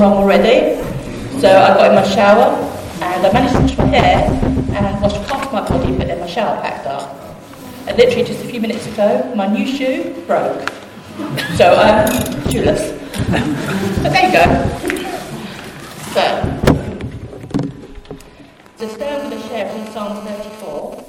wrong already. So I got in my shower and I managed to wash my hair and wash half my body, but then my shower packed up. And literally just a few minutes ago, my new shoe broke. So I'm um, shoeless. but there you go. So, so today I'm going to share from Psalm 34.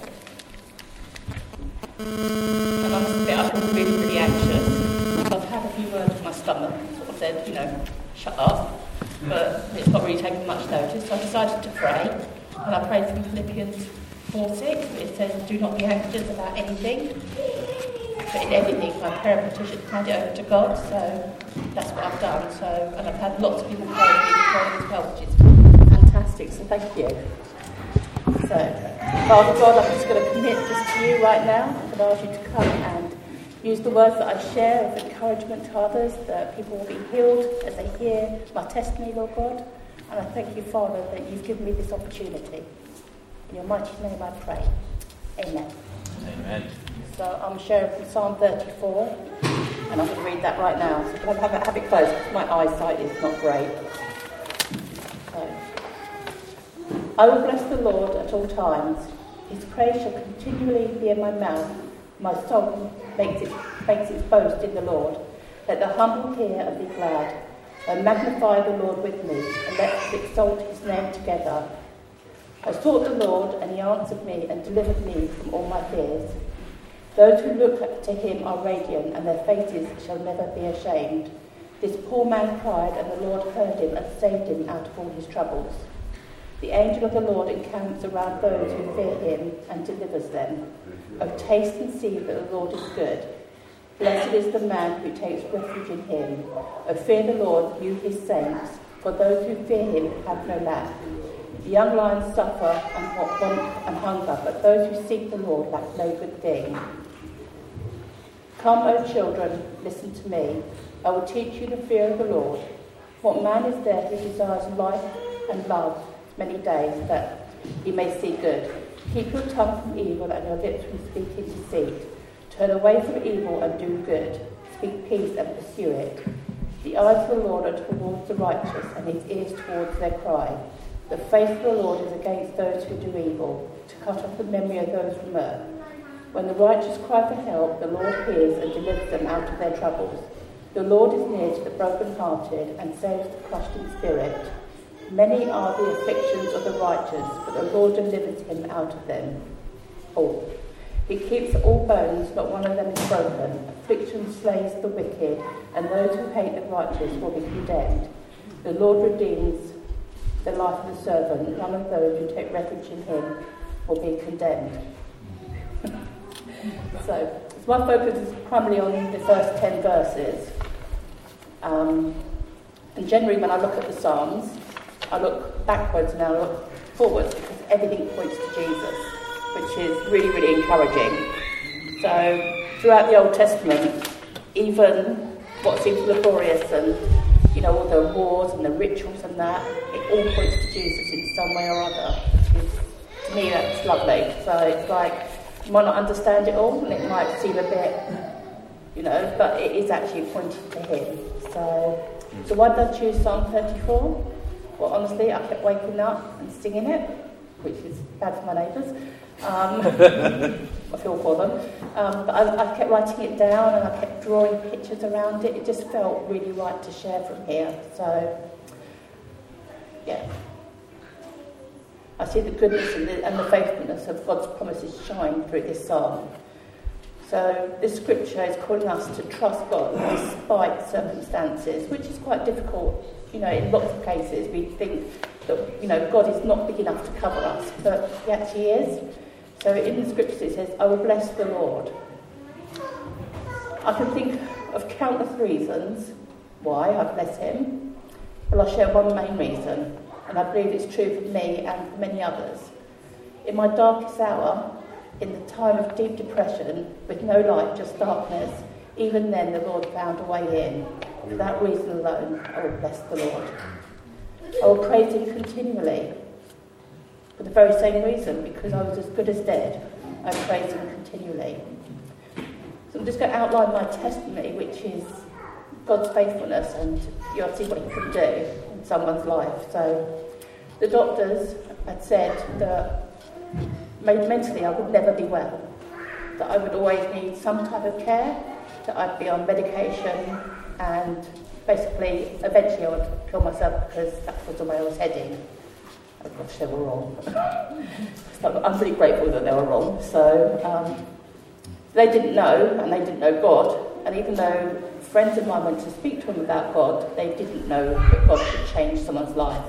And I'm a bit, I've been really, really anxious. I've had a few words with my stomach, sort of said, you know, shut up but it's not really taken much notice. So I decided to pray, and I prayed from Philippians 4 6. It says, Do not be anxious about anything, but in everything, by prayer and petition, hand it over to God. So that's what I've done. So, and I've had lots of people pray as well, which is fantastic. So thank you. So, Father God, I'm just going to commit this to you right now and ask you to come use the words that I share of encouragement to others, that people will be healed as they hear my testimony, Lord God. And I thank you, Father, that you've given me this opportunity. In your mighty name I pray. Amen. Amen. So I'm sharing from Psalm 34, and I'm going to read that right now. So I'm have it, have it close because my eyesight is not great. So, I will bless the Lord at all times. His praise shall continually be in my mouth. My soul makes, it, makes its boast in the Lord. Let the humble hear and be glad. And magnify the Lord with me, and let us exalt his name together. I sought the Lord, and he answered me and delivered me from all my fears. Those who look to him are radiant, and their faces shall never be ashamed. This poor man cried, and the Lord heard him and saved him out of all his troubles. The angel of the Lord encamps around those who fear him and delivers them. Oh, taste and see that the Lord is good. Blessed is the man who takes refuge in him. Oh, fear the Lord, you his saints, for those who fear him have no lack. The young lions suffer and want and hunger, but those who seek the Lord lack no good thing. Come, O children, listen to me. I will teach you the fear of the Lord. What man is there who desires life and love many days that he may see good? Keep your tongue from evil and your lips from speaking deceit. Turn away from evil and do good. Speak peace and pursue it. The eyes of the Lord are towards the righteous, and his ears towards their cry. The face of the Lord is against those who do evil, to cut off the memory of those from earth. When the righteous cry for help, the Lord hears and delivers them out of their troubles. The Lord is near to the brokenhearted and saves the crushed in spirit. Many are the afflictions of the righteous, but the Lord delivers him out of them all. He keeps all bones, not one of them is broken. Affliction slays the wicked, and those who hate the righteous will be condemned. The Lord redeems the life of the servant. None of those who take refuge in him will be condemned. so, my focus is primarily on the first 10 verses. Um, and generally, when I look at the Psalms, I look backwards and I look forwards because everything points to Jesus, which is really, really encouraging. So throughout the Old Testament, even what seems laborious and you know all the wars and the rituals and that, it all points to Jesus in some way or other. It's, to me, that's lovely. So it's like you might not understand it all, and it might seem a bit, you know, but it is actually pointing to Him. So, so why did I choose Psalm 34? Well, honestly, I kept waking up and singing it, which is bad for my neighbours. Um, I feel for them. Um, but I, I, kept writing it down and I kept drawing pictures around it. It just felt really right to share from here. So, yeah. I see the goodness and the, and the faithfulness of God's promises shine through this psalm. So this scripture is calling us to trust God despite circumstances, which is quite difficult you know, in lots of cases we think that, you know, God is not big enough to cover us, but he actually is. So in the scriptures it says, I will bless the Lord. I can think of countless reasons why I bless him. Well, I'll share one main reason, and I believe it's true for me and for many others. In my darkest hour, in the time of deep depression, with no light, just darkness, even then the Lord found a way in. For that reason alone, I will bless the Lord. I will praise him continually. For the very same reason, because I was as good as dead, I praise him continually. So I'm just going to outline my testimony, which is God's faithfulness and you'll see what He can do in someone's life. So the doctors had said that mentally I would never be well, that I would always need some type of care, that I'd be on medication, and basically, eventually I would kill myself because that was the way I was heading. Oh gosh, they were wrong. so I'm pretty grateful that they were wrong. So um, they didn't know, and they didn't know God. And even though friends of mine went to speak to him about God, they didn't know that God could change someone's life,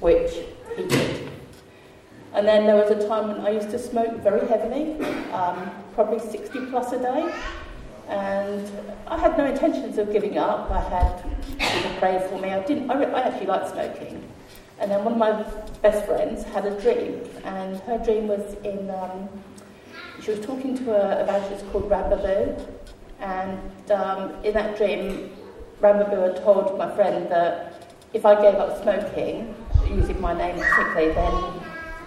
which he did. And then there was a time when I used to smoke very heavily, um, probably 60 plus a day. And I had no intentions of giving up. I had people pray for me. I didn't. I, I actually liked smoking. And then one of my best friends had a dream, and her dream was in. Um, she was talking to a evangelist called Rambabu, and um, in that dream, Rambabu had told my friend that if I gave up smoking, using my name particularly, then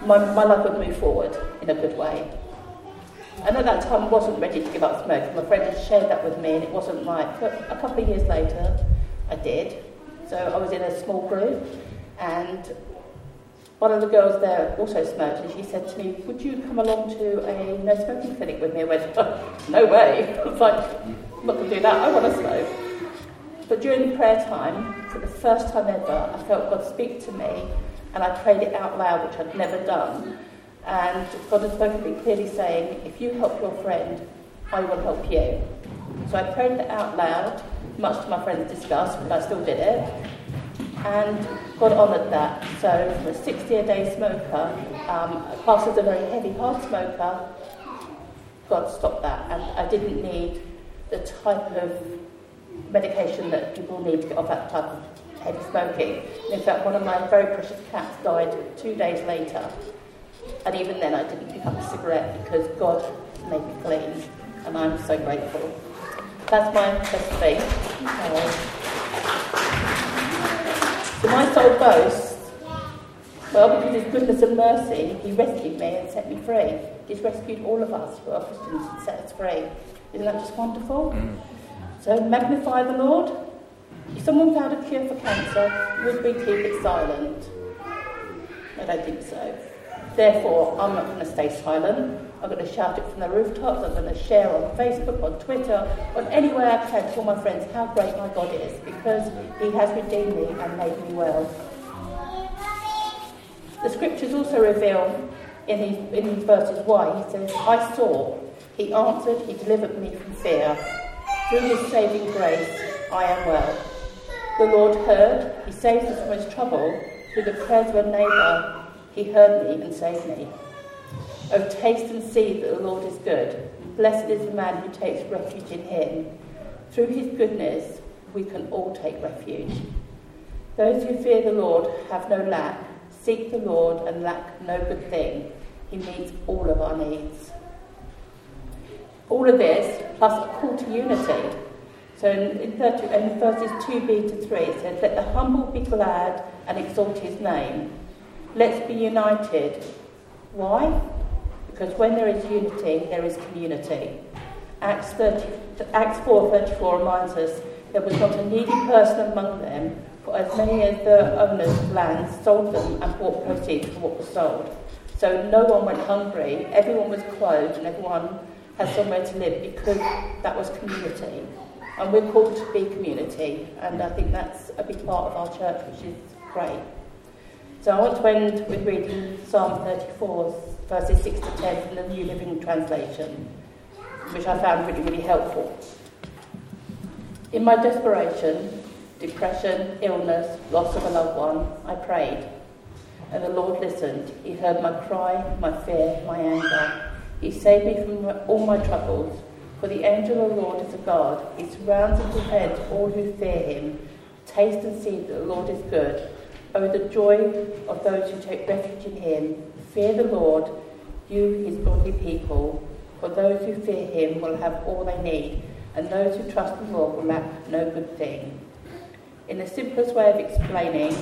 my, my life would move forward in a good way. And at that time, I wasn't ready to give up smoking. My friend had shared that with me, and it wasn't right. But a couple of years later, I did. So I was in a small group, and one of the girls there also smoked, and she said to me, Would you come along to a no smoking clinic with me? I went, oh, No way. I was like, I'm not going to do that. I want to smoke. But during prayer time, for the first time ever, I felt God speak to me, and I prayed it out loud, which I'd never done. And God has spoken to me clearly saying, if you help your friend, I will help you. So I prayed it out loud, much to my friend's disgust, but I still did it. And God honoured that. So from a 60 a day smoker, um, past as a very heavy, hard smoker, God stopped that. And I didn't need the type of medication that people need to get off that type of heavy smoking. And in fact, one of my very precious cats died two days later and even then, I didn't pick up a cigarette because God made me clean, and I'm so grateful. That's my testimony. so my soul boasts, well, because His goodness and mercy, He rescued me and set me free. He's rescued all of us who are Christians and set us free. Isn't that just wonderful? Mm. So magnify the Lord. If someone found a cure for cancer, would we keep it silent? I don't think so. Therefore, I'm not going to stay silent. I'm going to shout it from the rooftops. I'm going to share on Facebook, on Twitter, on anywhere I can to all my friends how great my God is because He has redeemed me and made me well. The scriptures also reveal in these, in these verses why. He says, I saw, He answered, He delivered me from fear. Through His saving grace, I am well. The Lord heard, He saved us from His trouble through the prayers of a neighbour he heard me and saved me. Oh, taste and see that the Lord is good. Blessed is the man who takes refuge in him. Through his goodness, we can all take refuge. Those who fear the Lord have no lack. Seek the Lord and lack no good thing. He meets all of our needs. All of this, plus a call to unity. So in, in, 30, in verses 2b to 3, it says, Let the humble be glad and exalt his name. Let's be united. Why? Because when there is unity, there is community. Acts, 30, Acts 4.34 reminds us there was not a needy person among them, for as many as the owners of lands sold them and bought proceeds for what was sold. So no one went hungry, everyone was clothed, and everyone had somewhere to live because that was community. And we're called to be community, and I think that's a big part of our church, which is great. So I want to end with reading Psalm 34, verses 6 to 10 from the New Living Translation, which I found really, really helpful. In my desperation, depression, illness, loss of a loved one, I prayed. And the Lord listened. He heard my cry, my fear, my anger. He saved me from all my troubles. For the angel of the Lord is a God. He surrounds and defends all who fear him. Taste and see that the Lord is good. Oh, the joy of those who take refuge in him. Fear the Lord, you his godly people, for those who fear him will have all they need, and those who trust the Lord will lack no good thing. In the simplest way of explaining,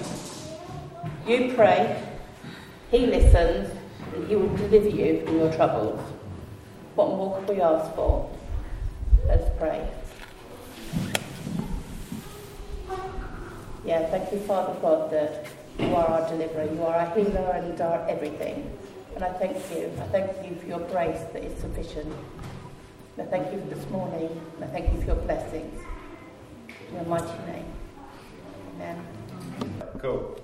you pray, he listens, and he will deliver you from your troubles. What more could we ask for? Pray. Yeah, thank you, Father God, that you are our deliverer, you are our healer and our everything. And I thank you. I thank you for your grace that is sufficient. I thank you for this morning. And I thank you for your blessings. In your mighty name. Amen. Cool.